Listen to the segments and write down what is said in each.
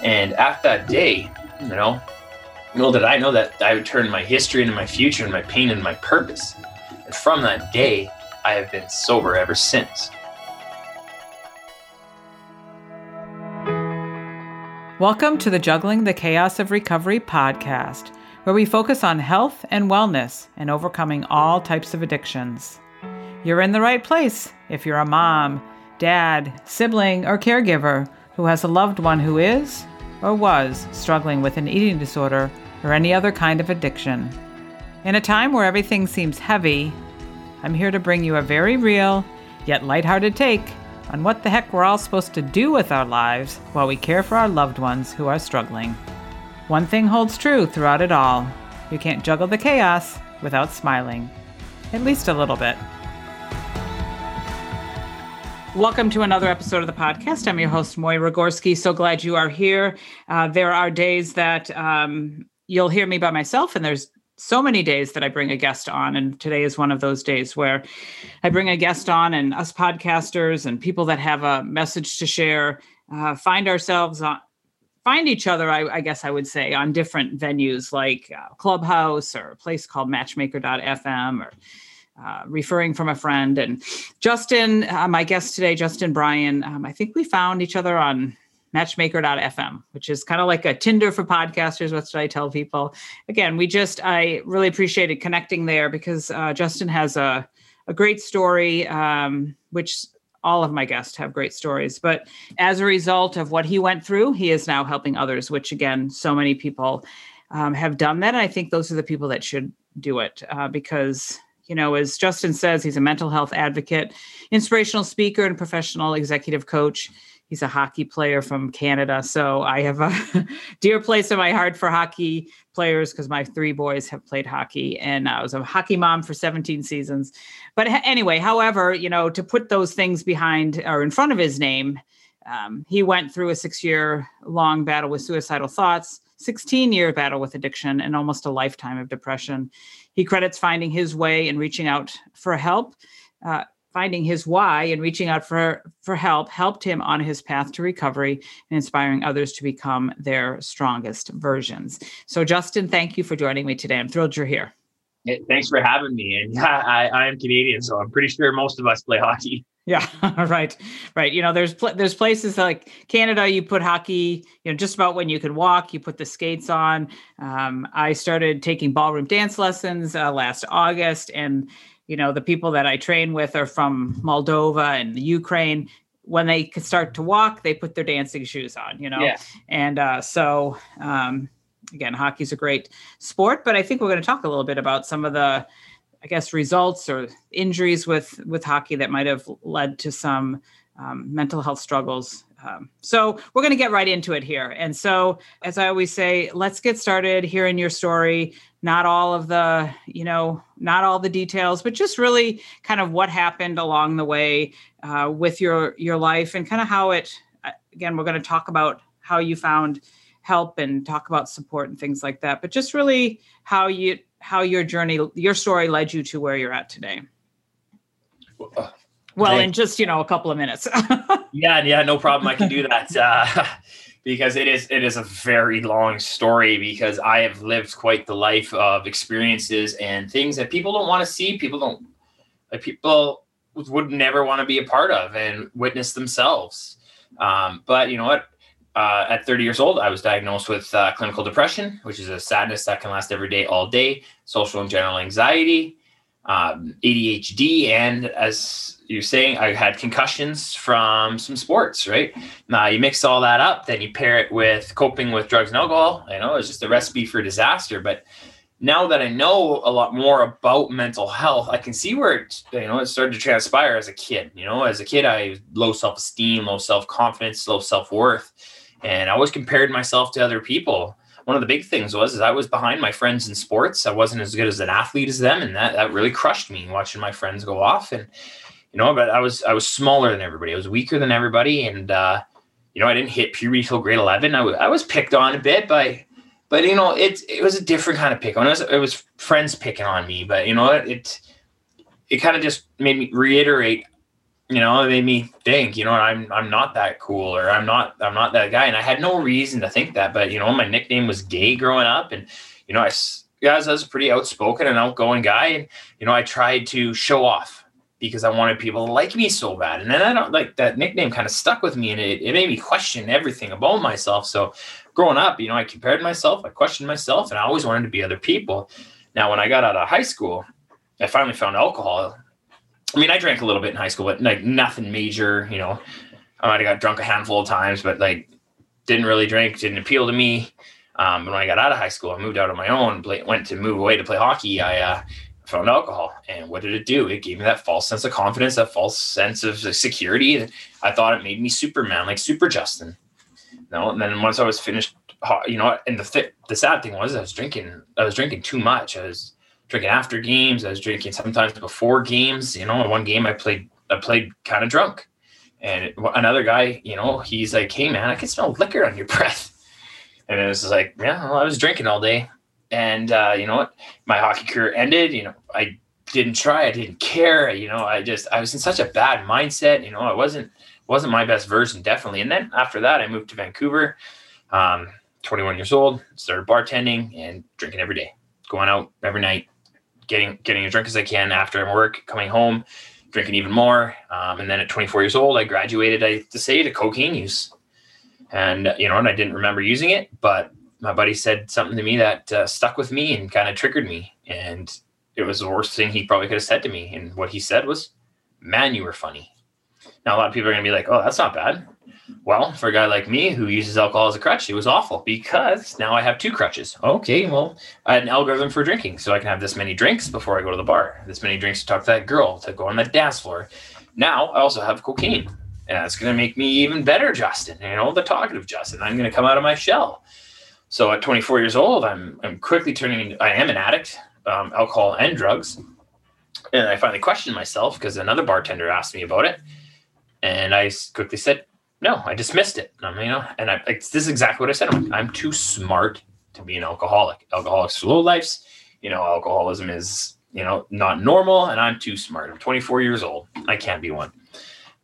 And at that day, you know, little did I know that I would turn my history into my future and my pain into my purpose. And from that day, I have been sober ever since. Welcome to the Juggling the Chaos of Recovery podcast, where we focus on health and wellness and overcoming all types of addictions. You're in the right place if you're a mom, dad, sibling, or caregiver who has a loved one who is or was struggling with an eating disorder or any other kind of addiction. In a time where everything seems heavy, I'm here to bring you a very real, yet lighthearted take on what the heck we're all supposed to do with our lives while we care for our loved ones who are struggling. One thing holds true throughout it all you can't juggle the chaos without smiling, at least a little bit. Welcome to another episode of the podcast. I'm your host, Moira Gorski. So glad you are here. Uh, there are days that um, you'll hear me by myself, and there's so many days that I bring a guest on, and today is one of those days where I bring a guest on, and us podcasters and people that have a message to share uh, find ourselves on find each other. I, I, guess I would say on different venues like uh, Clubhouse or a place called Matchmaker.fm or. Uh, referring from a friend and Justin, uh, my guest today, Justin Bryan. Um, I think we found each other on matchmaker.fm, which is kind of like a Tinder for podcasters. What should I tell people? Again, we just, I really appreciated connecting there because uh, Justin has a, a great story, um, which all of my guests have great stories. But as a result of what he went through, he is now helping others, which again, so many people um, have done that. And I think those are the people that should do it uh, because you know, as Justin says, he's a mental health advocate, inspirational speaker, and professional executive coach he's a hockey player from Canada. So I have a dear place in my heart for hockey players because my three boys have played hockey and I was a hockey mom for 17 seasons. But anyway, however, you know, to put those things behind or in front of his name, um, he went through a six year long battle with suicidal thoughts. 16 year battle with addiction and almost a lifetime of depression. He credits finding his way and reaching out for help uh, finding his why and reaching out for, for help helped him on his path to recovery and inspiring others to become their strongest versions. So, Justin, thank you for joining me today. I'm thrilled you're here. Thanks for having me. And yeah, I, I am Canadian, so I'm pretty sure most of us play hockey. Yeah, right, right. You know, there's pl- there's places like Canada. You put hockey, you know, just about when you can walk. You put the skates on. Um, I started taking ballroom dance lessons uh, last August, and you know the people that i train with are from moldova and the ukraine when they could start to walk they put their dancing shoes on you know yeah. and uh, so um, again hockey's a great sport but i think we're going to talk a little bit about some of the i guess results or injuries with with hockey that might have led to some um, mental health struggles um, so we're going to get right into it here. And so, as I always say, let's get started hearing your story. Not all of the, you know, not all the details, but just really kind of what happened along the way uh, with your your life and kind of how it. Uh, again, we're going to talk about how you found help and talk about support and things like that. But just really how you how your journey, your story led you to where you're at today. Uh, well, in just you know a couple of minutes. yeah, yeah, no problem. I can do that uh, because it is it is a very long story. Because I have lived quite the life of experiences and things that people don't want to see. People don't like people would never want to be a part of and witness themselves. Um, but you know what? Uh, at 30 years old, I was diagnosed with uh, clinical depression, which is a sadness that can last every day, all day, social and general anxiety, um, ADHD, and as you're saying I had concussions from some sports, right? Now you mix all that up, then you pair it with coping with drugs and alcohol. I know it's just a recipe for disaster. But now that I know a lot more about mental health, I can see where it, you know, it started to transpire as a kid. You know, as a kid, I low self esteem, low self confidence, low self worth, and I always compared myself to other people. One of the big things was is I was behind my friends in sports. I wasn't as good as an athlete as them, and that that really crushed me watching my friends go off and you know, but I was I was smaller than everybody. I was weaker than everybody, and uh, you know, I didn't hit puberty till grade eleven. I, w- I was picked on a bit by, but you know, it it was a different kind of pick on. It was, it was friends picking on me, but you know, it it, it kind of just made me reiterate you know, it made me think, you know, I'm I'm not that cool or I'm not I'm not that guy. And I had no reason to think that, but you know, my nickname was gay growing up, and you know, I guys, I was a pretty outspoken and outgoing guy, and you know, I tried to show off because I wanted people to like me so bad. And then I don't like that nickname kind of stuck with me and it, it made me question everything about myself. So growing up, you know, I compared myself, I questioned myself, and I always wanted to be other people. Now, when I got out of high school, I finally found alcohol I mean, I drank a little bit in high school, but like nothing major. You know, I might have got drunk a handful of times, but like didn't really drink, didn't appeal to me. Um, when I got out of high school, I moved out on my own, play, went to move away to play hockey. I uh, found alcohol, and what did it do? It gave me that false sense of confidence, that false sense of security. I thought it made me Superman, like Super Justin. no, and then once I was finished, you know, and the th- the sad thing was I was drinking, I was drinking too much. I was drinking after games. I was drinking sometimes before games. You know, in one game I played I played kind of drunk, and another guy, you know, he's like, "Hey man, I can smell liquor on your breath," and it was like, "Yeah, well, I was drinking all day." And uh, you know what? My hockey career ended. You know, I didn't try. I didn't care. You know, I just I was in such a bad mindset. You know, I wasn't wasn't my best version definitely. And then after that, I moved to Vancouver. Um, 21 years old, started bartending and drinking every day, going out every night, getting getting as drunk as I can after work, coming home, drinking even more. Um, and then at 24 years old, I graduated. I to say to cocaine use, and you know, and I didn't remember using it, but my buddy said something to me that uh, stuck with me and kind of triggered me, and it was the worst thing he probably could have said to me. And what he said was, "Man, you were funny." Now a lot of people are gonna be like, "Oh, that's not bad." Well, for a guy like me who uses alcohol as a crutch, it was awful because now I have two crutches. Okay, well, I had an algorithm for drinking, so I can have this many drinks before I go to the bar, this many drinks to talk to that girl, to go on the dance floor. Now I also have cocaine, and that's going to make me even better, Justin. You know, the talkative Justin. I'm going to come out of my shell. So at 24 years old, I'm I'm quickly turning. I am an addict, um, alcohol and drugs, and I finally questioned myself because another bartender asked me about it, and I quickly said, no, I dismissed it. You know, and I, this is exactly what I said. I'm, I'm too smart to be an alcoholic. Alcoholics low lives. You know, alcoholism is, you know, not normal, and I'm too smart. I'm 24 years old. I can't be one.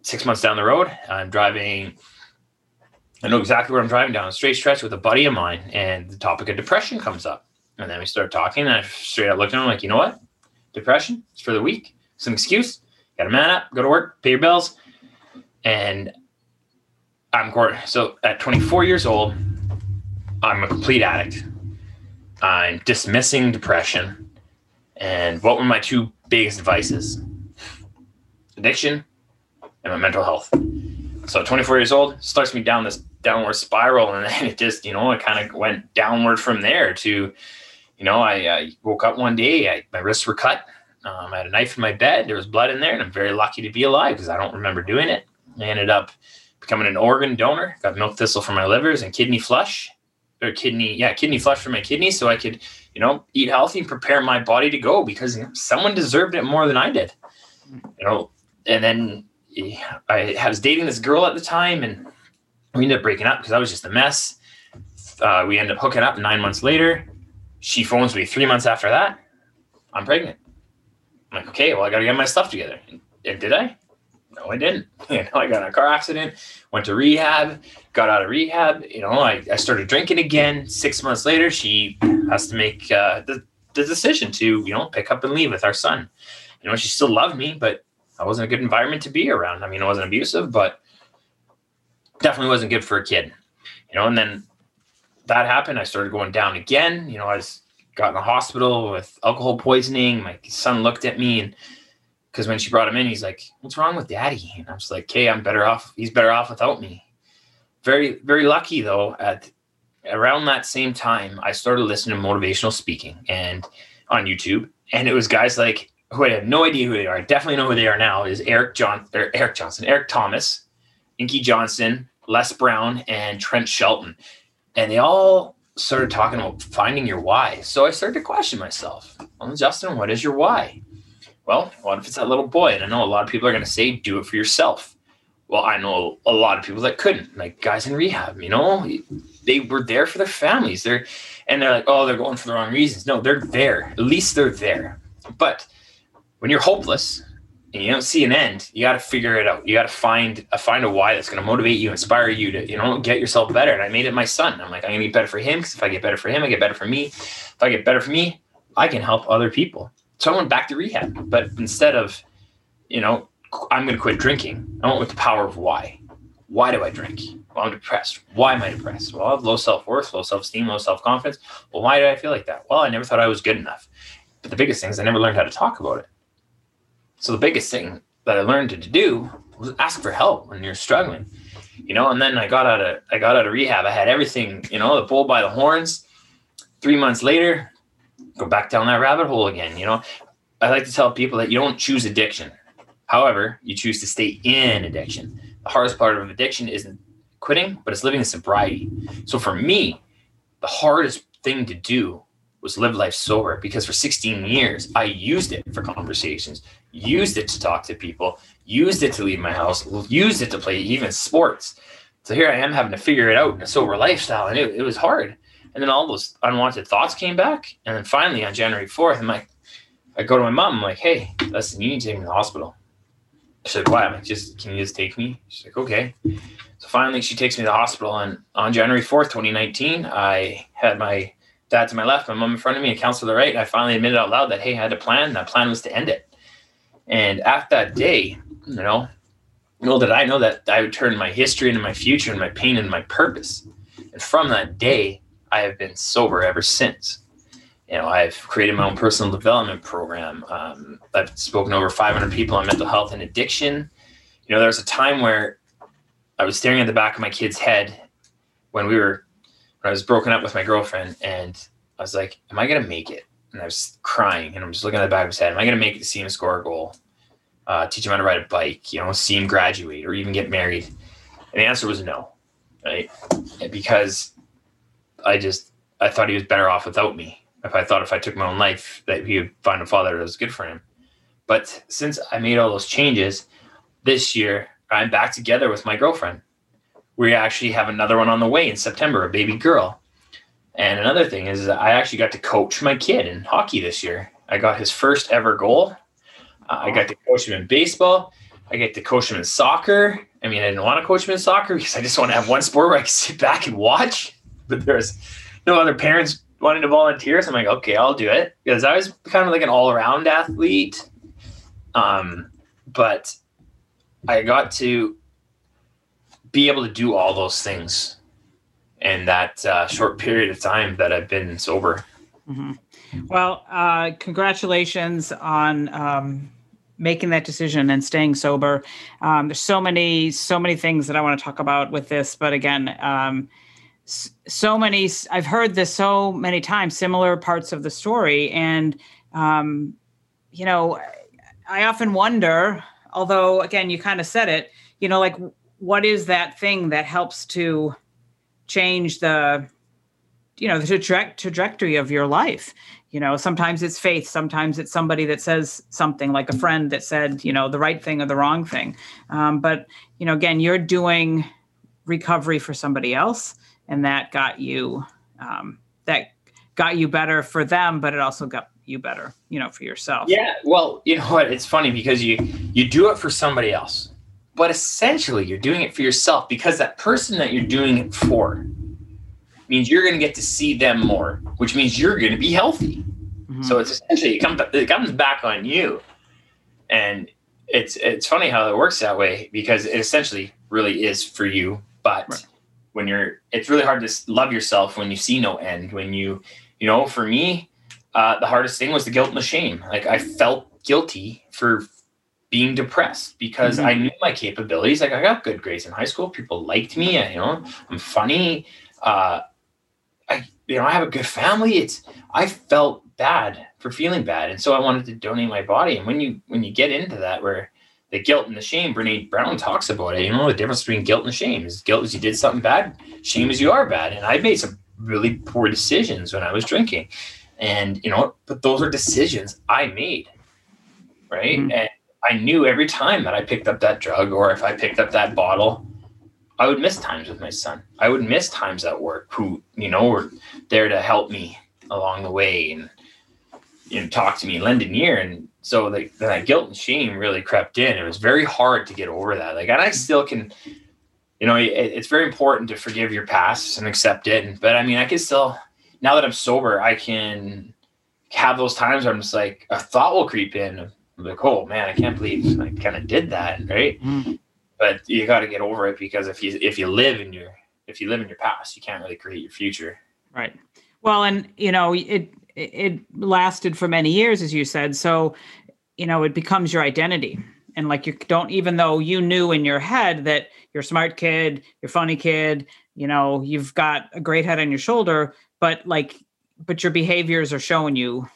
Six months down the road, I'm driving. I know exactly where I'm driving down a straight stretch with a buddy of mine, and the topic of depression comes up. And then we start talking, and I straight up looked at him like, you know what? Depression? It's for the weak. Some excuse. Got to man up, go to work, pay your bills. And I'm so at 24 years old, I'm a complete addict. I'm dismissing depression. And what were my two biggest vices? Addiction and my mental health. So 24 years old starts me down this downward spiral, and then it just, you know, it kind of went downward from there to, you know, I, I woke up one day, I, my wrists were cut. Um, I had a knife in my bed. There was blood in there, and I'm very lucky to be alive because I don't remember doing it. I ended up becoming an organ donor. Got milk thistle for my livers and kidney flush, or kidney, yeah, kidney flush for my kidneys, so I could, you know, eat healthy and prepare my body to go because you know, someone deserved it more than I did. You know, and then I was dating this girl at the time, and we ended up breaking up because I was just a mess. Uh, we ended up hooking up nine months later. She phones me three months after that. I'm pregnant. I'm like, okay, well, I got to get my stuff together. And did I? No, I didn't. You know, I got in a car accident, went to rehab, got out of rehab. You know, I, I started drinking again. Six months later, she has to make uh, the, the decision to, you know, pick up and leave with our son. You know, she still loved me, but I wasn't a good environment to be around. I mean, it wasn't abusive, but definitely wasn't good for a kid. You know, and then that happened. I started going down again. You know, I was got in the hospital with alcohol poisoning. My son looked at me and because when she brought him in, he's like, "What's wrong with Daddy?" And I was like, "Hey, I'm better off. He's better off without me." Very, very lucky though. At around that same time, I started listening to motivational speaking and on YouTube, and it was guys like who I have no idea who they are. I definitely know who they are now. Is Eric John or Eric Johnson, Eric Thomas, Inky Johnson, Les Brown, and Trent Shelton, and they all started talking about finding your why. So I started to question myself. Well, Justin, what is your why? Well, what if it's that little boy? And I know a lot of people are going to say, do it for yourself. Well, I know a lot of people that couldn't, like guys in rehab, you know, they were there for their families. They're, and they're like, oh, they're going for the wrong reasons. No, they're there. At least they're there. But when you're hopeless and you don't see an end, you got to figure it out. You got to find a find a why that's going to motivate you, inspire you to you know get yourself better. And I made it my son. I'm like I'm going to be better for him because if I get better for him, I get better for me. If I get better for me, I can help other people. So I went back to rehab, but instead of you know I'm going to quit drinking, I went with the power of why. Why do I drink? Well, I'm depressed. Why am I depressed? Well, I have low self worth, low self esteem, low self confidence. Well, why did I feel like that? Well, I never thought I was good enough. But the biggest thing is I never learned how to talk about it. So the biggest thing that I learned to do was ask for help when you're struggling, you know. And then I got out of I got out of rehab. I had everything, you know, the bull by the horns. Three months later, go back down that rabbit hole again. You know, I like to tell people that you don't choose addiction. However, you choose to stay in addiction. The hardest part of addiction isn't quitting, but it's living in sobriety. So for me, the hardest thing to do was live life sober because for 16 years I used it for conversations, used it to talk to people, used it to leave my house, used it to play even sports. So here I am having to figure it out in a sober lifestyle, and it, it was hard. And then all those unwanted thoughts came back, and then finally on January 4th, I'm like, I go to my mom, I'm like, hey, listen, you need to take me to the hospital. She's like, why? I'm like, just can you just take me? She's like, okay. So finally, she takes me to the hospital, and on January 4th, 2019, I had my dad to my left, my mom in front of me, and counselor to the right. I finally admitted out loud that, hey, I had a plan. That plan was to end it. And after that day, you know, little did I know that I would turn my history into my future and my pain into my purpose. And from that day, I have been sober ever since. You know, I've created my own personal development program. Um, I've spoken to over 500 people on mental health and addiction. You know, there was a time where I was staring at the back of my kid's head when we were when I was broken up with my girlfriend and I was like, am I to make it? And I was crying and I'm just looking at the back of his head. Am I to make it to see him score a goal? Uh, teach him how to ride a bike, you know, see him graduate or even get married? And the answer was no, right? Because I just, I thought he was better off without me. If I thought if I took my own life that he would find a father that was good for him. But since I made all those changes this year, I'm back together with my girlfriend we actually have another one on the way in September, a baby girl. And another thing is, I actually got to coach my kid in hockey this year. I got his first ever goal. Uh, I got to coach him in baseball. I get to coach him in soccer. I mean, I didn't want to coach him in soccer because I just want to have one sport where I can sit back and watch. But there's no other parents wanting to volunteer. So I'm like, okay, I'll do it because I was kind of like an all around athlete. Um, but I got to be able to do all those things in that uh, short period of time that I've been sober. Mm-hmm. Well, uh, congratulations on um, making that decision and staying sober. Um, there's so many, so many things that I want to talk about with this, but again, um, so many. I've heard this so many times, similar parts of the story, and um, you know, I often wonder. Although, again, you kind of said it. You know, like what is that thing that helps to change the you know the traje- trajectory of your life you know sometimes it's faith sometimes it's somebody that says something like a friend that said you know the right thing or the wrong thing um, but you know again you're doing recovery for somebody else and that got you um, that got you better for them but it also got you better you know for yourself yeah well you know what it's funny because you you do it for somebody else but essentially you're doing it for yourself because that person that you're doing it for means you're going to get to see them more which means you're going to be healthy mm-hmm. so it's essentially it comes, it comes back on you and it's it's funny how it works that way because it essentially really is for you but right. When you're it's really hard to love yourself when you see no end when you you know for me uh, the hardest thing was the guilt and the shame like i felt guilty for being depressed because mm-hmm. I knew my capabilities. Like I got good grades in high school. People liked me. I, you know, I'm funny. Uh, I, you know, I have a good family. It's, I felt bad for feeling bad. And so I wanted to donate my body. And when you, when you get into that, where the guilt and the shame, Brene Brown talks about it, you know, the difference between guilt and shame is guilt is you did something bad. Shame is you are bad. And I made some really poor decisions when I was drinking and, you know, but those are decisions I made. Right. Mm-hmm. And, I knew every time that I picked up that drug or if I picked up that bottle, I would miss times with my son. I would miss times at work who, you know, were there to help me along the way and you know, talk to me, lend an ear. And so like that guilt and shame really crept in. It was very hard to get over that. Like, and I still can, you know, it, it's very important to forgive your past and accept it. But I mean, I can still, now that I'm sober, I can have those times where I'm just like a thought will creep in. I'm like, oh man, I can't believe I kind of did that, right? Mm. But you got to get over it because if you if you live in your if you live in your past, you can't really create your future. Right. Well, and you know, it it lasted for many years, as you said. So, you know, it becomes your identity. And like you don't, even though you knew in your head that you're a smart kid, you're funny kid, you know, you've got a great head on your shoulder, but like, but your behaviors are showing you,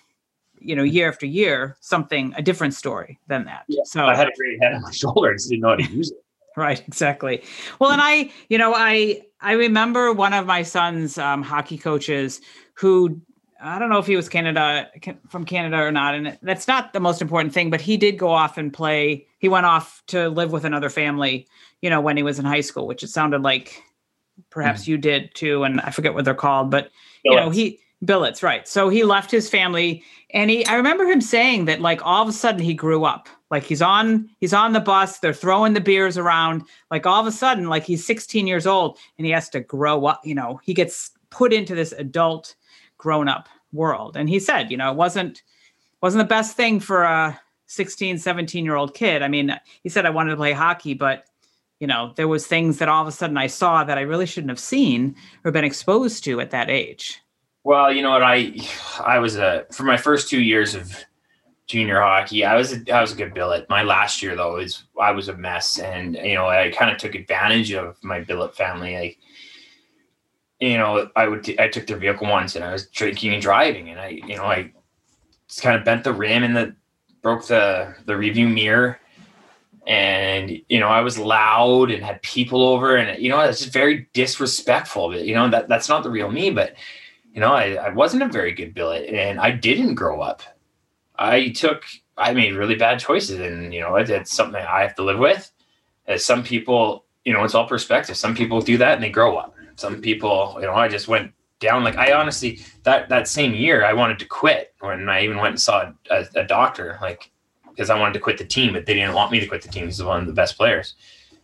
you know, year after year, something, a different story than that. Yeah, so I had a great head on my shoulder. I just didn't know how to use it. right. Exactly. Well, and I, you know, I, I remember one of my son's um, hockey coaches who I don't know if he was Canada from Canada or not, and that's not the most important thing. But he did go off and play. He went off to live with another family, you know, when he was in high school, which it sounded like perhaps mm. you did too. And I forget what they're called, but Billets. you know, he billets, right? So he left his family, and he. I remember him saying that like all of a sudden he grew up. Like he's on he's on the bus, they're throwing the beers around. Like all of a sudden, like he's 16 years old, and he has to grow up. You know, he gets put into this adult grown up world. And he said, you know, it wasn't wasn't the best thing for a 16, 17 year old kid. I mean, he said I wanted to play hockey, but you know, there was things that all of a sudden I saw that I really shouldn't have seen or been exposed to at that age. Well, you know what I I was a for my first 2 years of junior hockey, I was a, I was a good billet. My last year though is I was a mess and you know, I kind of took advantage of my billet family like you know, I would t- I took their vehicle once and I was drinking and driving and I you know I just kind of bent the rim and the broke the the review mirror. And you know I was loud and had people over and you know it's just very disrespectful but you know that that's not the real me but you know I, I wasn't a very good billet and I didn't grow up. I took I made really bad choices and you know it, it's something I have to live with. As some people you know it's all perspective. Some people do that and they grow up some people, you know, I just went down. Like I honestly, that that same year, I wanted to quit, when I even went and saw a, a doctor, like because I wanted to quit the team, but they didn't want me to quit the team. He's one of the best players.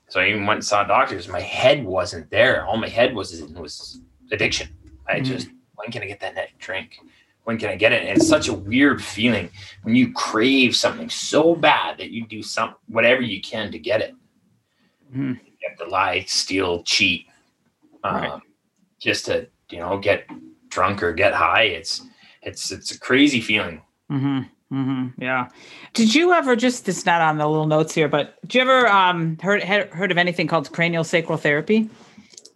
So I even went and saw doctors. My head wasn't there. All my head was was addiction. I mm-hmm. just when can I get that next drink? When can I get it? And it's such a weird feeling when you crave something so bad that you do some whatever you can to get it. Mm-hmm. You have to lie, steal, cheat, right. Um, just to you know get drunk or get high. It's it's it's a crazy feeling. Mm-hmm. Mm-hmm. Yeah. Did you ever just it's not on the little notes here, but did you ever um heard heard of anything called cranial sacral therapy?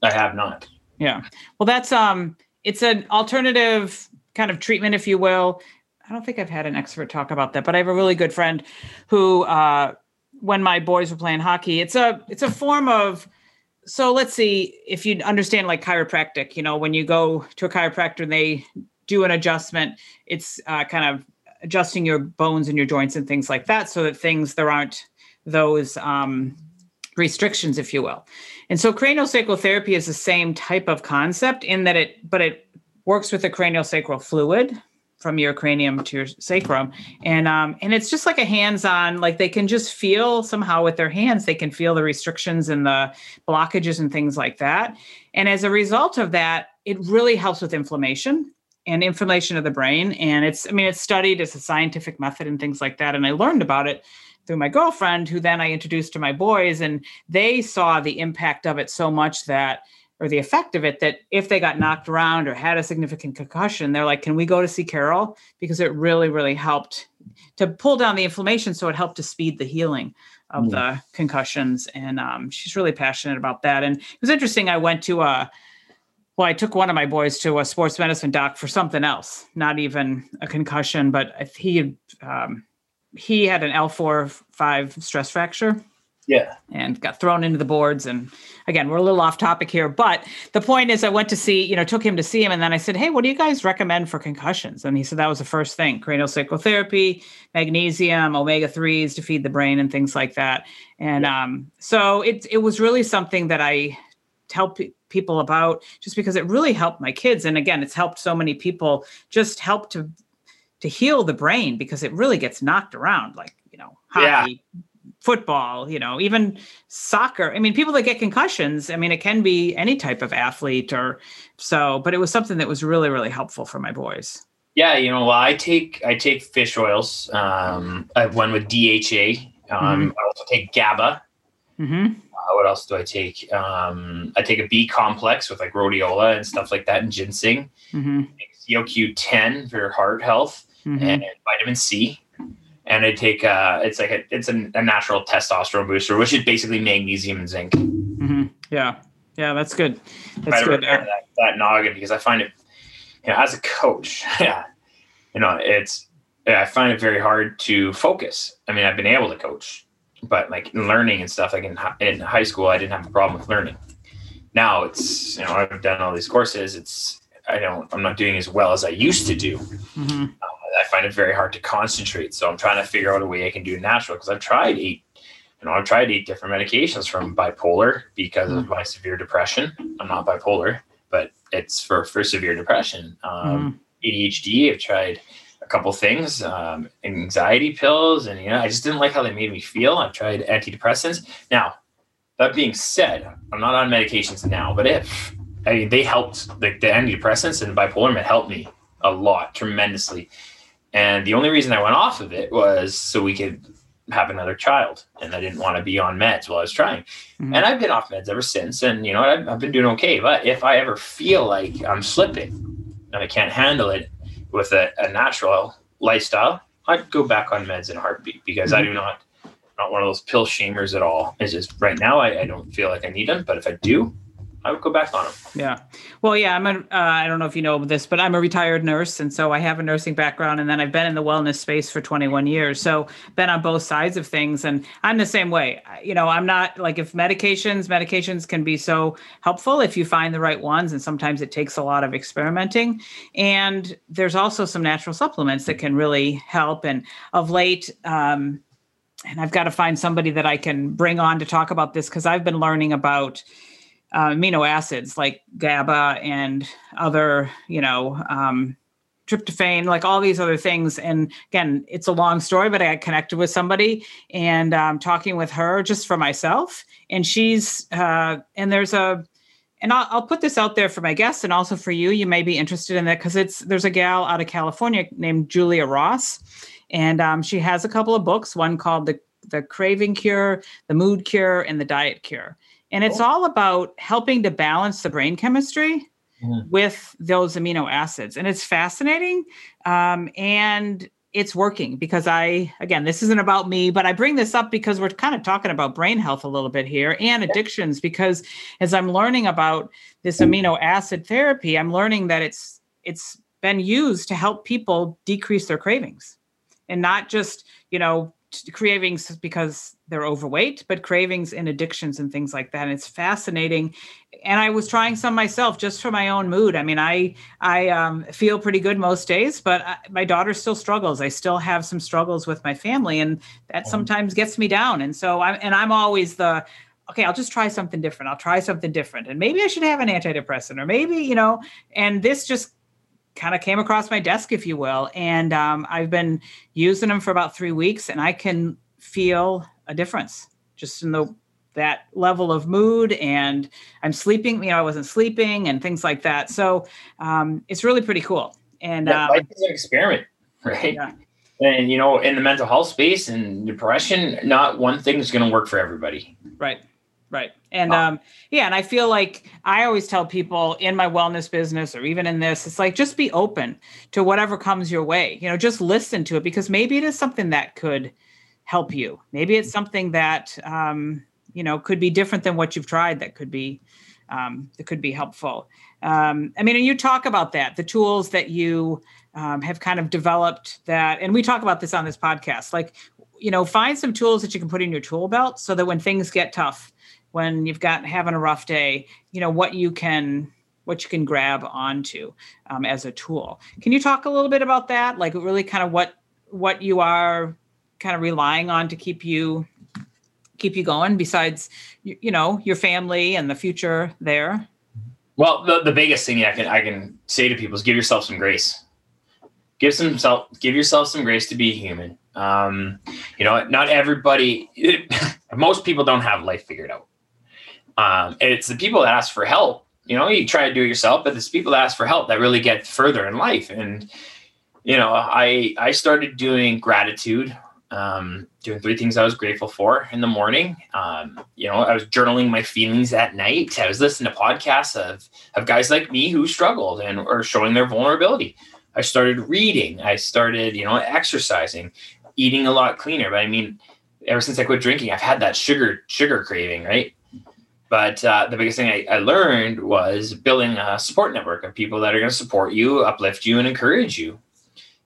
I have not. Yeah. Well, that's um it's an alternative kind of treatment, if you will. I don't think I've had an expert talk about that, but I have a really good friend who uh when my boys were playing hockey, it's a it's a form of so let's see if you understand like chiropractic you know when you go to a chiropractor and they do an adjustment it's uh, kind of adjusting your bones and your joints and things like that so that things there aren't those um, restrictions if you will. And so craniosacral therapy is the same type of concept in that it but it works with the craniosacral fluid from your cranium to your sacrum. And um and it's just like a hands-on like they can just feel somehow with their hands they can feel the restrictions and the blockages and things like that. And as a result of that it really helps with inflammation and inflammation of the brain. And it's i mean it's studied as a scientific method and things like that. And i learned about it through my girlfriend who then i introduced to my boys and they saw the impact of it so much that or the effect of it that if they got knocked around or had a significant concussion, they're like, can we go to see Carol? Because it really, really helped to pull down the inflammation. So it helped to speed the healing of mm. the concussions. And um, she's really passionate about that. And it was interesting. I went to a, well, I took one of my boys to a sports medicine doc for something else, not even a concussion, but he, um, he had an L4 5 stress fracture yeah. And got thrown into the boards. And again, we're a little off topic here, but the point is, I went to see, you know, took him to see him. And then I said, Hey, what do you guys recommend for concussions? And he said that was the first thing cranial therapy, magnesium, omega 3s to feed the brain, and things like that. And yeah. um, so it, it was really something that I tell pe- people about just because it really helped my kids. And again, it's helped so many people just help to to heal the brain because it really gets knocked around like you know hockey yeah. Football you know even soccer i mean people that get concussions i mean it can be any type of athlete or so but it was something that was really really helpful for my boys yeah you know well i take i take fish oils um i went with dha um mm-hmm. i also take gaba mm-hmm. uh, what else do i take um i take a b complex with like rhodiola and stuff like that and ginseng mm-hmm. CoQ10 for heart health mm-hmm. and vitamin C. And I take uh, it's like a it's a, a, natural testosterone booster, which is basically magnesium and zinc. Mm-hmm. Yeah, yeah, that's good. That's good. That, that noggin because I find it, you know, as a coach, yeah, you know, it's I find it very hard to focus. I mean, I've been able to coach, but like learning and stuff, like in in high school, I didn't have a problem with learning. Now it's you know I've done all these courses. It's I don't I'm not doing as well as I used to do. Mm-hmm. I find it very hard to concentrate. So I'm trying to figure out a way I can do it natural because I've tried eight, you know, I've tried eight different medications from bipolar because mm. of my severe depression. I'm not bipolar, but it's for, for severe depression. Um, mm. ADHD, I've tried a couple things, um, anxiety pills, and you know, I just didn't like how they made me feel. I've tried antidepressants. Now, that being said, I'm not on medications now, but if I mean, they helped like the antidepressants and bipolar med helped me a lot tremendously and the only reason I went off of it was so we could have another child. And I didn't want to be on meds while I was trying. Mm-hmm. And I've been off meds ever since. And, you know, I've, I've been doing okay. But if I ever feel like I'm slipping and I can't handle it with a, a natural lifestyle, I'd go back on meds in a heartbeat because mm-hmm. I do not, not one of those pill shamers at all. It's just right now, I, I don't feel like I need them. But if I do, I would go back on them. Yeah. Well, yeah, I'm a, uh, I don't know if you know this, but I'm a retired nurse. And so I have a nursing background and then I've been in the wellness space for 21 years. So been on both sides of things. And I'm the same way. You know, I'm not like if medications, medications can be so helpful if you find the right ones. And sometimes it takes a lot of experimenting. And there's also some natural supplements that can really help. And of late, um, and I've got to find somebody that I can bring on to talk about this because I've been learning about uh, amino acids like GABA and other, you know, um, tryptophan, like all these other things. And again, it's a long story, but I connected with somebody and um, talking with her just for myself. And she's, uh, and there's a, and I'll, I'll, put this out there for my guests and also for you. You may be interested in that because it's there's a gal out of California named Julia Ross, and um, she has a couple of books. One called the the Craving Cure, the Mood Cure, and the Diet Cure. And it's all about helping to balance the brain chemistry mm. with those amino acids. And it's fascinating. Um, and it's working because I, again, this isn't about me, but I bring this up because we're kind of talking about brain health a little bit here and addictions. Because as I'm learning about this amino acid therapy, I'm learning that it's it's been used to help people decrease their cravings and not just, you know, cravings because they're overweight, but cravings and addictions and things like that. And it's fascinating. And I was trying some myself just for my own mood. I mean, I I um, feel pretty good most days, but I, my daughter still struggles. I still have some struggles with my family, and that mm-hmm. sometimes gets me down. And so I'm and I'm always the okay, I'll just try something different. I'll try something different, and maybe I should have an antidepressant, or maybe you know. And this just kind of came across my desk, if you will. And um, I've been using them for about three weeks, and I can feel a difference just in the that level of mood and i'm sleeping you know i wasn't sleeping and things like that so um, it's really pretty cool and yeah, um, life is an experiment right yeah. and you know in the mental health space and depression not one thing is going to work for everybody right Right. And um, yeah, and I feel like I always tell people in my wellness business or even in this, it's like just be open to whatever comes your way. You know, just listen to it because maybe it is something that could help you. Maybe it's something that um, you know could be different than what you've tried that could be um, that could be helpful. Um, I mean, and you talk about that, the tools that you um, have kind of developed that, and we talk about this on this podcast, like, you know, find some tools that you can put in your tool belt so that when things get tough, when you've got having a rough day, you know what you can what you can grab onto um, as a tool. Can you talk a little bit about that? Like really kind of what what you are kind of relying on to keep you keep you going besides you, you know your family and the future there well the, the biggest thing i can i can say to people is give yourself some grace give some self, give yourself some grace to be human. Um, you know, not everybody, it, most people don't have life figured out. Um, it's the people that ask for help. You know, you try to do it yourself, but it's people that ask for help that really get further in life. And you know, I I started doing gratitude, um, doing three things I was grateful for in the morning. Um, you know, I was journaling my feelings at night. I was listening to podcasts of of guys like me who struggled and are showing their vulnerability. I started reading. I started, you know, exercising, eating a lot cleaner. But I mean, ever since I quit drinking, I've had that sugar sugar craving, right? But uh, the biggest thing I, I, learned was building a support network of people that are going to support you, uplift you, and encourage you.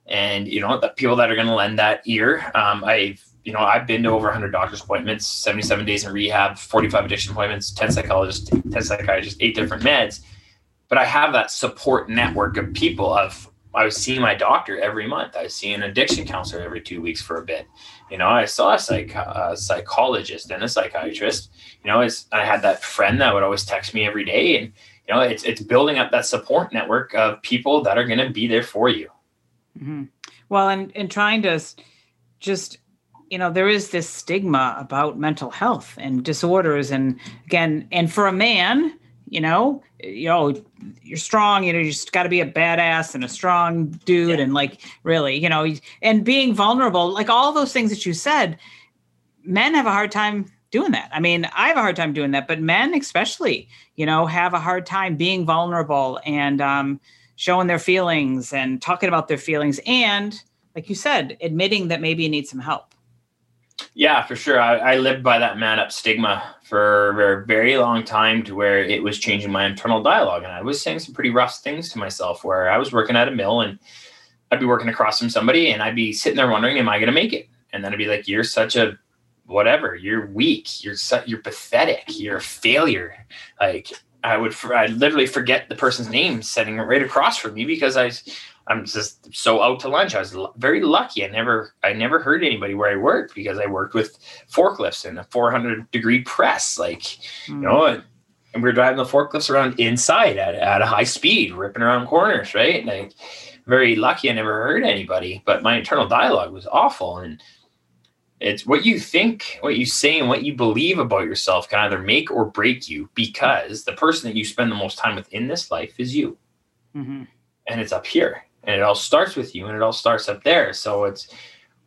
And you know, the people that are going to lend that ear. Um, I've you know, I've been to over 100 doctor's appointments, 77 days in rehab, 45 addiction appointments, 10 psychologists, 10 psychiatrists, eight different meds. But I have that support network of people of I was seeing my doctor every month. I was seeing an addiction counselor every two weeks for a bit. You know, I saw a, psych, a psychologist and a psychiatrist. You know, I had that friend that would always text me every day, and you know, it's it's building up that support network of people that are going to be there for you. Mm-hmm. Well, and and trying to just you know there is this stigma about mental health and disorders and again and for a man you know you know you're strong you know you just got to be a badass and a strong dude yeah. and like really you know and being vulnerable like all those things that you said men have a hard time doing that i mean i have a hard time doing that but men especially you know have a hard time being vulnerable and um, showing their feelings and talking about their feelings and like you said admitting that maybe you need some help yeah, for sure. I, I, lived by that man up stigma for a very long time to where it was changing my internal dialogue. And I was saying some pretty rough things to myself where I was working at a mill and I'd be working across from somebody and I'd be sitting there wondering, am I going to make it? And then I'd be like, you're such a whatever, you're weak, you're su- you're pathetic, you're a failure. Like I would, I literally forget the person's name sitting right across from me because I I'm just so out to lunch. I was very lucky. I never, I never heard anybody where I worked because I worked with forklifts and a 400 degree press. Like, mm. you know, and, and we are driving the forklifts around inside at, at a high speed, ripping around corners, right? Like, very lucky. I never heard anybody, but my internal dialogue was awful. And it's what you think, what you say, and what you believe about yourself can either make or break you because the person that you spend the most time with in this life is you. Mm-hmm. And it's up here and it all starts with you and it all starts up there so it's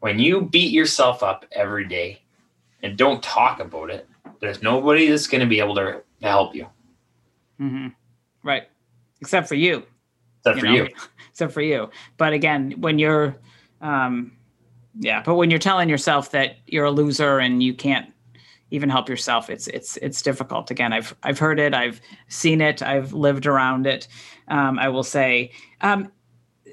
when you beat yourself up every day and don't talk about it there's nobody that's going to be able to, to help you mm-hmm. right except for you except you for know? you except for you but again when you're um yeah but when you're telling yourself that you're a loser and you can't even help yourself it's it's it's difficult. Again i've i've heard it i've seen it i've lived around it um, i will say um,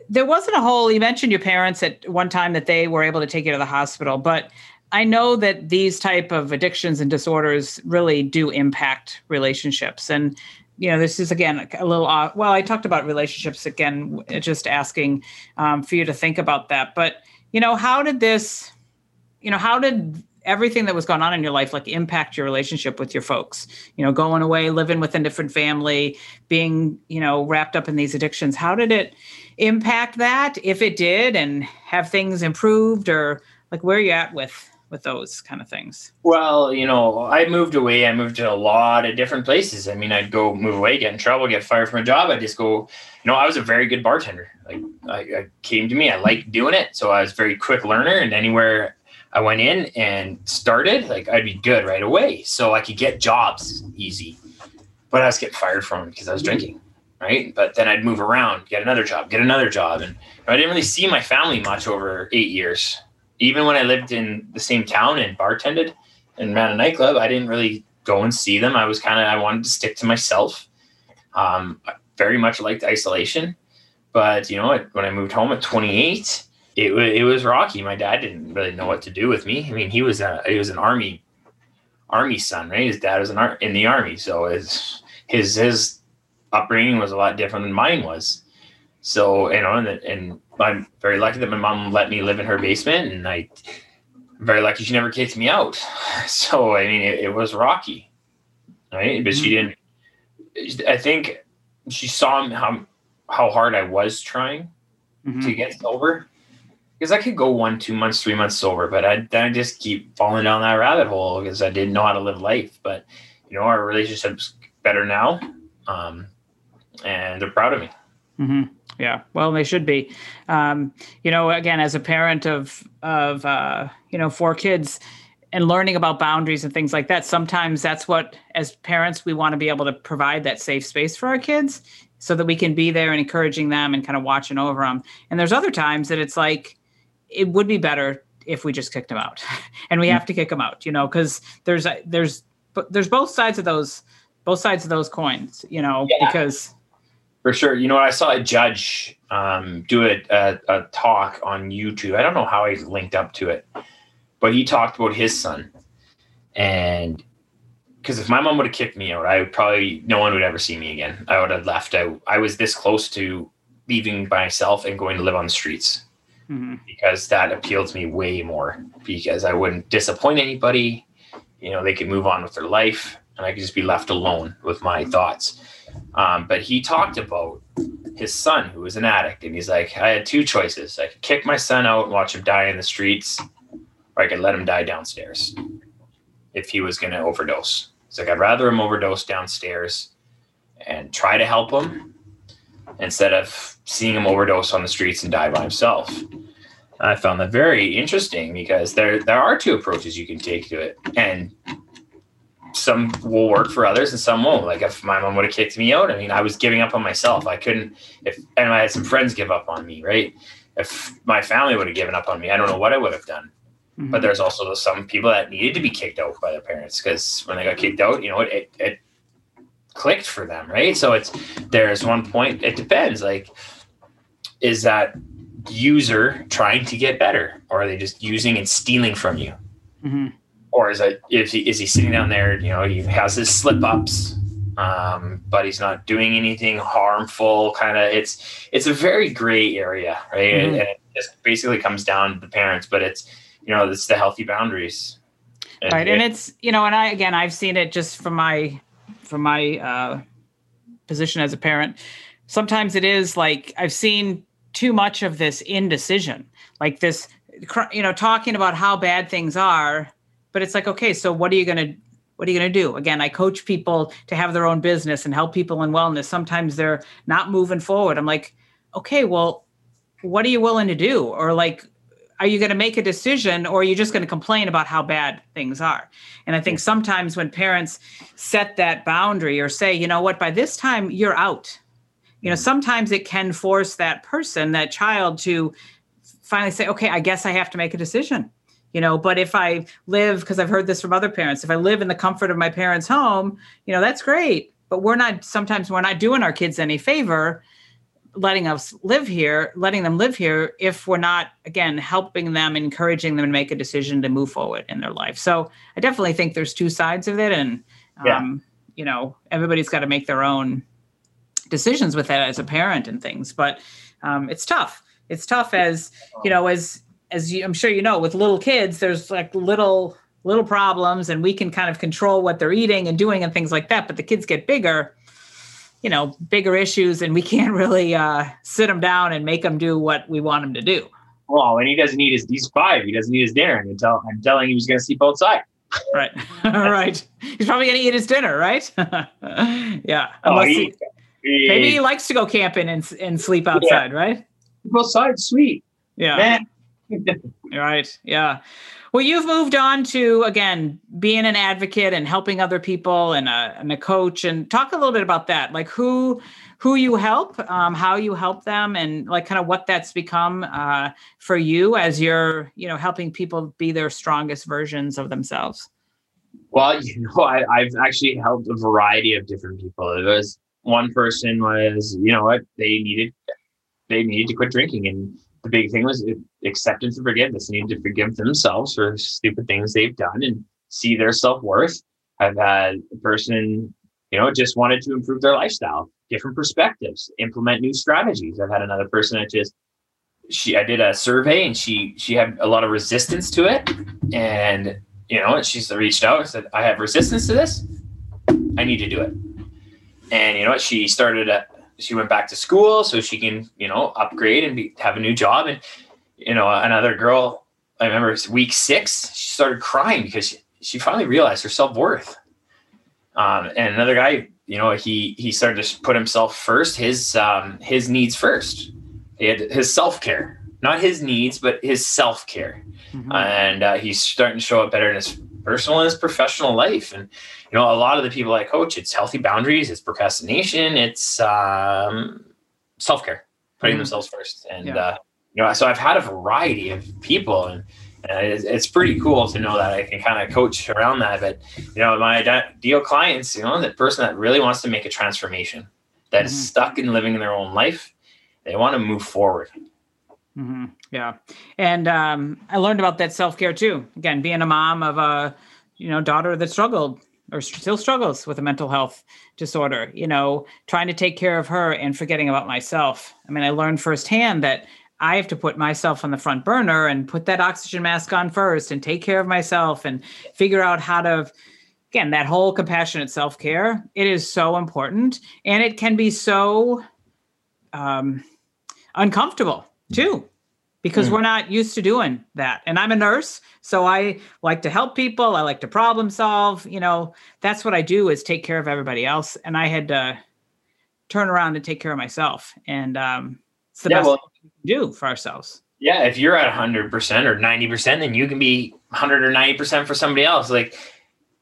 there wasn't a whole you mentioned your parents at one time that they were able to take you to the hospital but i know that these type of addictions and disorders really do impact relationships. And you know this is again a little off well i talked about relationships again just asking um, for you to think about that but you know how did this you know how did everything that was going on in your life like impact your relationship with your folks? You know going away living with a different family being you know wrapped up in these addictions. How did it impact that? If it did and have things improved or like where are you at with with those kind of things well you know i moved away i moved to a lot of different places i mean i'd go move away get in trouble get fired from a job i just go you know i was a very good bartender like I, I came to me i liked doing it so i was very quick learner and anywhere I went in and started, like I'd be good right away. So I could get jobs easy. But I was getting fired from because I was drinking. Right. But then I'd move around, get another job, get another job. And I didn't really see my family much over eight years. Even when I lived in the same town and bartended and ran a nightclub, I didn't really go and see them. I was kind of, I wanted to stick to myself. Um, I very much liked isolation. But, you know, when I moved home at 28, it it was rocky. My dad didn't really know what to do with me. I mean, he was a he was an army army son, right? His dad was an ar- in the army, so his his his upbringing was a lot different than mine was. So you know, and, and I'm very lucky that my mom let me live in her basement, and I am very lucky she never kicked me out. So I mean, it, it was rocky, right? But mm-hmm. she didn't. I think she saw how how hard I was trying mm-hmm. to get sober because I could go one, two months, three months sober, but I then I just keep falling down that rabbit hole because I didn't know how to live life. But you know, our relationship's better now, um, and they're proud of me. Mm-hmm. Yeah, well, they should be. Um, you know, again, as a parent of of uh, you know four kids, and learning about boundaries and things like that sometimes that's what as parents we want to be able to provide that safe space for our kids so that we can be there and encouraging them and kind of watching over them and there's other times that it's like it would be better if we just kicked them out and we mm-hmm. have to kick them out you know because there's there's there's both sides of those both sides of those coins you know yeah. because for sure you know i saw a judge um, do a, a, a talk on youtube i don't know how i linked up to it but he talked about his son and because if my mom would have kicked me out, I would probably no one would ever see me again. I would have left out. I was this close to leaving by myself and going to live on the streets mm-hmm. because that appealed to me way more because I wouldn't disappoint anybody. You know, they could move on with their life and I could just be left alone with my thoughts. Um, but he talked about his son who was an addict and he's like, I had two choices. I could kick my son out and watch him die in the streets or I could let him die downstairs if he was going to overdose. It's like I'd rather him overdose downstairs and try to help him instead of seeing him overdose on the streets and die by himself. I found that very interesting because there there are two approaches you can take to it, and some will work for others and some won't. Like if my mom would have kicked me out, I mean, I was giving up on myself. I couldn't. If and I had some friends give up on me, right? If my family would have given up on me, I don't know what I would have done. Mm-hmm. But there's also some people that needed to be kicked out by their parents because when they got kicked out, you know, it, it clicked for them, right? So it's there's one point. It depends. Like, is that user trying to get better, or are they just using and stealing from you? Mm-hmm. Or is it is he is he sitting down there? You know, he has his slip ups, um, but he's not doing anything harmful. Kind of, it's it's a very gray area, right? Mm-hmm. And, and it just basically comes down to the parents, but it's you know, it's the healthy boundaries. And right. It, and it's, you know, and I, again, I've seen it just from my, from my uh, position as a parent. Sometimes it is like I've seen too much of this indecision, like this, you know, talking about how bad things are, but it's like, okay, so what are you going to, what are you going to do? Again, I coach people to have their own business and help people in wellness. Sometimes they're not moving forward. I'm like, okay, well, what are you willing to do? Or like, are you going to make a decision or are you just going to complain about how bad things are and i think sometimes when parents set that boundary or say you know what by this time you're out you know mm. sometimes it can force that person that child to finally say okay i guess i have to make a decision you know but if i live because i've heard this from other parents if i live in the comfort of my parents home you know that's great but we're not sometimes we're not doing our kids any favor letting us live here, letting them live here if we're not, again, helping them, encouraging them to make a decision to move forward in their life. So I definitely think there's two sides of it. And, yeah. um, you know, everybody's got to make their own decisions with that as a parent and things. But um, it's tough. It's tough as, you know, as, as you, I'm sure you know, with little kids, there's like little, little problems and we can kind of control what they're eating and doing and things like that. But the kids get bigger you know bigger issues and we can't really uh, sit them down and make them do what we want them to do well and he doesn't need his he's five he doesn't eat his dinner and tell, i'm telling him he's going to sleep outside right All right. he's probably going to eat his dinner right yeah oh, Unless oh, he, he, maybe he likes to go camping and, and sleep outside yeah. right outside sweet yeah man right yeah well, you've moved on to again being an advocate and helping other people and a, and a coach. And talk a little bit about that, like who who you help, um, how you help them, and like kind of what that's become uh, for you as you're you know helping people be their strongest versions of themselves. Well, you know, I, I've actually helped a variety of different people. It was one person was, you know what, they needed they needed to quit drinking and the big thing was acceptance and forgiveness. They need to forgive themselves for stupid things they've done and see their self worth. I've had a person, you know, just wanted to improve their lifestyle, different perspectives, implement new strategies. I've had another person that just she I did a survey and she she had a lot of resistance to it. And, you know, she's reached out and said, I have resistance to this. I need to do it. And you know what? She started a she went back to school so she can, you know, upgrade and be, have a new job. And, you know, another girl, I remember it's week six, she started crying because she, she finally realized her self worth. Um, and another guy, you know, he he started to put himself first, his um, his needs first. He had his self care, not his needs, but his self care, mm-hmm. and uh, he's starting to show up better in his personal and his professional life. And you know, a lot of the people I coach, it's healthy boundaries, it's procrastination, it's um, self care, putting mm-hmm. themselves first. And yeah. uh, you know, so I've had a variety of people, and, and it's, it's, pretty cool to know that I can kind of coach around that. But you know, my ideal clients, you know, the person that really wants to make a transformation, that mm-hmm. is stuck in living in their own life, they want to move forward. Mm-hmm. Yeah, and um, I learned about that self care too. Again, being a mom of a you know daughter that struggled or still struggles with a mental health disorder, you know, trying to take care of her and forgetting about myself. I mean, I learned firsthand that I have to put myself on the front burner and put that oxygen mask on first and take care of myself and figure out how to again that whole compassionate self-care it is so important and it can be so um, uncomfortable too because mm. we're not used to doing that. And I'm a nurse, so I like to help people. I like to problem solve. You know, that's what I do is take care of everybody else. And I had to turn around and take care of myself. And um, it's the yeah, best well, thing we can do for ourselves. Yeah, if you're at 100% or 90%, then you can be 100 or 90% for somebody else. Like,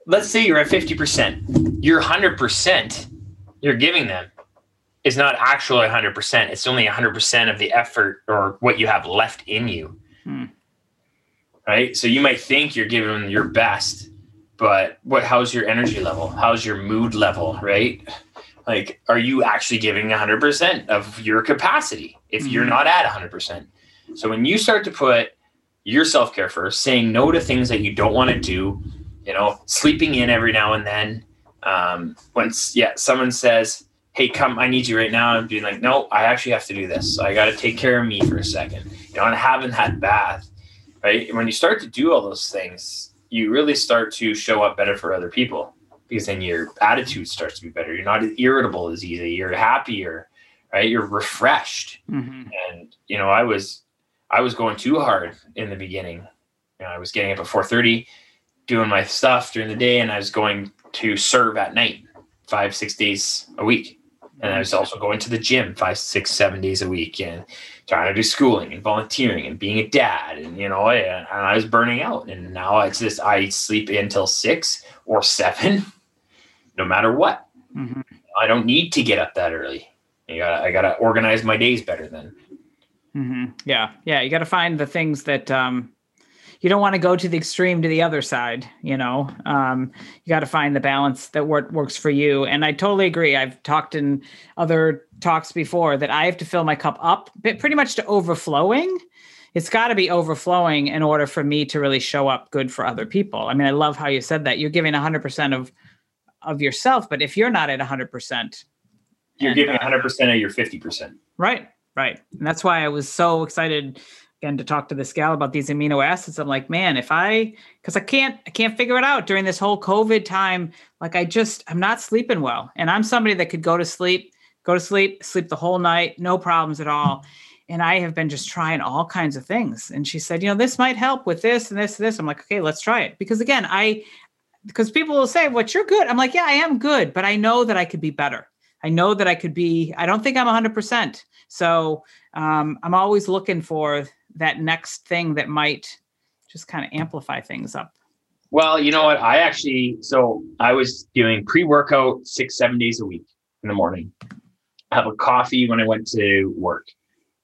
let's say you're at 50%, you're 100%, you're giving them is not actually 100%. It's only 100% of the effort or what you have left in you. Hmm. Right? So you might think you're giving your best, but what how's your energy level? How's your mood level, right? Like are you actually giving 100% of your capacity if you're hmm. not at 100%? So when you start to put your self-care first, saying no to things that you don't want to do, you know, sleeping in every now and then, um, once yeah, someone says, hey, come, I need you right now. I'm being like, no, I actually have to do this. So I got to take care of me for a second. You know, and having that bath, right? When you start to do all those things, you really start to show up better for other people because then your attitude starts to be better. You're not as irritable as easy. You're happier, right? You're refreshed. Mm-hmm. And, you know, I was, I was going too hard in the beginning. You know, I was getting up at 430, doing my stuff during the day, and I was going to serve at night, five, six days a week and I was also going to the gym five, six, seven days a week and trying to do schooling and volunteering and being a dad. And, you know, and I was burning out. And now it's just, I sleep until six or seven, no matter what. Mm-hmm. I don't need to get up that early. You gotta, I got to organize my days better then. Mm-hmm. Yeah. Yeah. You got to find the things that, um, you don't want to go to the extreme to the other side you know um, you got to find the balance that work, works for you and i totally agree i've talked in other talks before that i have to fill my cup up but pretty much to overflowing it's got to be overflowing in order for me to really show up good for other people i mean i love how you said that you're giving 100% of of yourself but if you're not at 100% you're and, giving 100% uh, of your 50% right right. And that's why i was so excited again to talk to this gal about these amino acids. I'm like man if i because i can't i can't figure it out during this whole covid time. Like i just i'm not sleeping well. And i'm somebody that could go to sleep go to sleep sleep the whole night no problems at all. And i have been just trying all kinds of things. And she said you know this might help with this and this and this. I'm like okay let's try it. Because again i because people will say what you're good i'm like yeah i am good but i know that i could be better i know that i could be i don't think i'm 100% so um, i'm always looking for that next thing that might just kind of amplify things up? Well, you know what? I actually, so I was doing pre workout six, seven days a week in the morning. I have a coffee when I went to work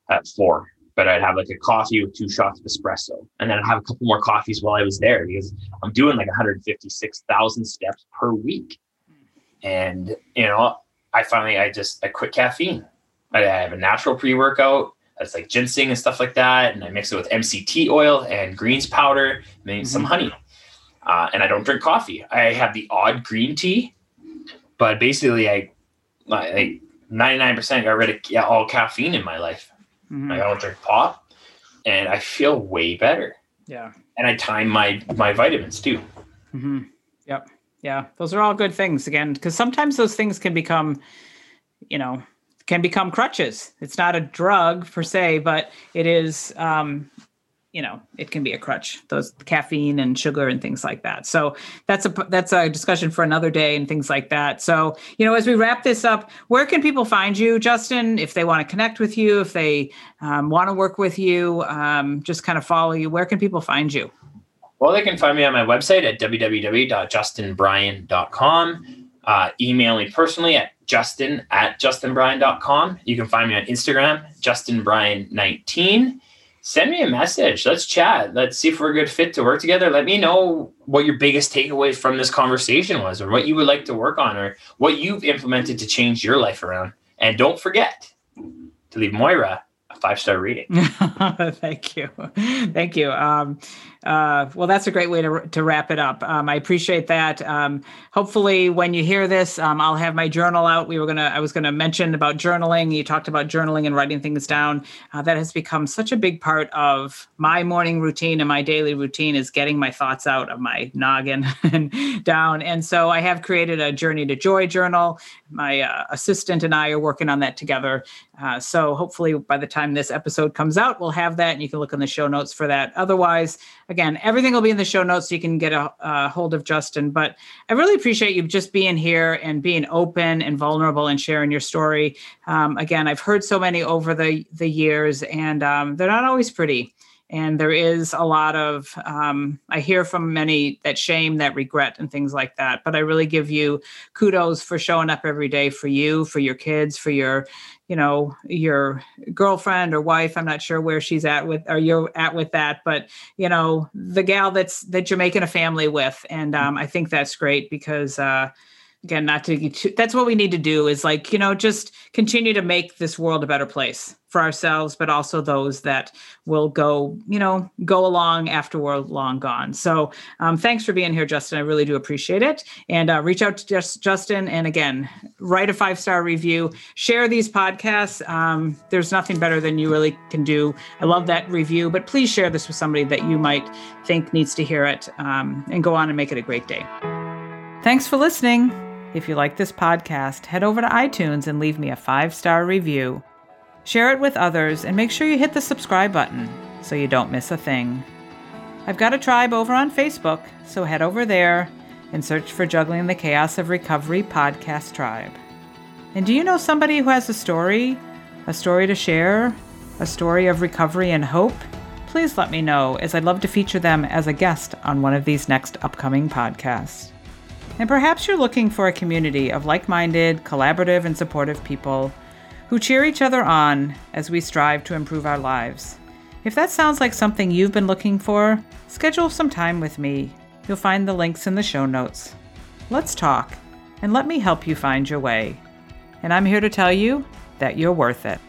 at four, but I'd have like a coffee with two shots of espresso. And then I'd have a couple more coffees while I was there because I'm doing like 156,000 steps per week. And, you know, I finally, I just, I quit caffeine. I have a natural pre workout that's like ginseng and stuff like that. And I mix it with MCT oil and greens powder, and mm-hmm. some honey. Uh, and I don't drink coffee. I have the odd green tea, but basically, I like 99% got rid of all caffeine in my life. Mm-hmm. I don't drink pop, and I feel way better. Yeah. And I time my my vitamins too. Mm-hmm. Yep. Yeah. Those are all good things again, because sometimes those things can become, you know, can become crutches. It's not a drug per se, but it is um, you know it can be a crutch those caffeine and sugar and things like that. So that's a that's a discussion for another day and things like that. So you know as we wrap this up where can people find you justin if they want to connect with you if they um, want to work with you um, just kind of follow you where can people find you? Well they can find me on my website at www.justinbryan.com uh, email me personally at justin at justinbryan.com you can find me on instagram justinbryan19 send me a message. Let's chat. Let's see if we're a good fit to work together. Let me know what your biggest takeaway from this conversation was, or what you would like to work on, or what you've implemented to change your life around. And don't forget to leave Moira five star reading. Thank you. Thank you. Um, uh, well, that's a great way to, to wrap it up. Um, I appreciate that. Um, hopefully, when you hear this, um, I'll have my journal out. We were gonna, I was gonna mention about journaling. You talked about journaling and writing things down. Uh, that has become such a big part of my morning routine and my daily routine is getting my thoughts out of my noggin and down. And so I have created a Journey to Joy journal. My uh, assistant and I are working on that together. Uh, so hopefully, by the time this episode comes out, we'll have that, and you can look in the show notes for that. Otherwise again, everything will be in the show notes so you can get a, a, hold of Justin. But I really appreciate you just being here and being open and vulnerable and sharing your story. Um, again, I've heard so many over the the years, and um, they're not always pretty. And there is a lot of, um, I hear from many that shame, that regret, and things like that. But I really give you kudos for showing up every day for you, for your kids, for your you know your girlfriend or wife. I'm not sure where she's at with or you're at with that. But you know the gal that's that you're making a family with. And um, i think that's great because uh, again not to get too, that's what we need to do is like you know just continue to make this world a better place for ourselves but also those that will go you know go along after we're long gone. So um, thanks for being here justin. I really do appreciate it. And uh, reach out to just justin. And again write a five star review share these podcasts. Um, there's nothing better than you really can do. I love that review but please share this with somebody that you might think needs to hear it um, and go on and make it a great day. Thanks for listening if you like this podcast, head over to iTunes and leave me a five star review. Share it with others and make sure you hit the subscribe button so you don't miss a thing. I've got a tribe over on Facebook, so head over there and search for Juggling the Chaos of Recovery Podcast Tribe. And do you know somebody who has a story? A story to share? A story of recovery and hope? Please let me know, as I'd love to feature them as a guest on one of these next upcoming podcasts. And perhaps you're looking for a community of like minded, collaborative, and supportive people who cheer each other on as we strive to improve our lives. If that sounds like something you've been looking for, schedule some time with me. You'll find the links in the show notes. Let's talk, and let me help you find your way. And I'm here to tell you that you're worth it.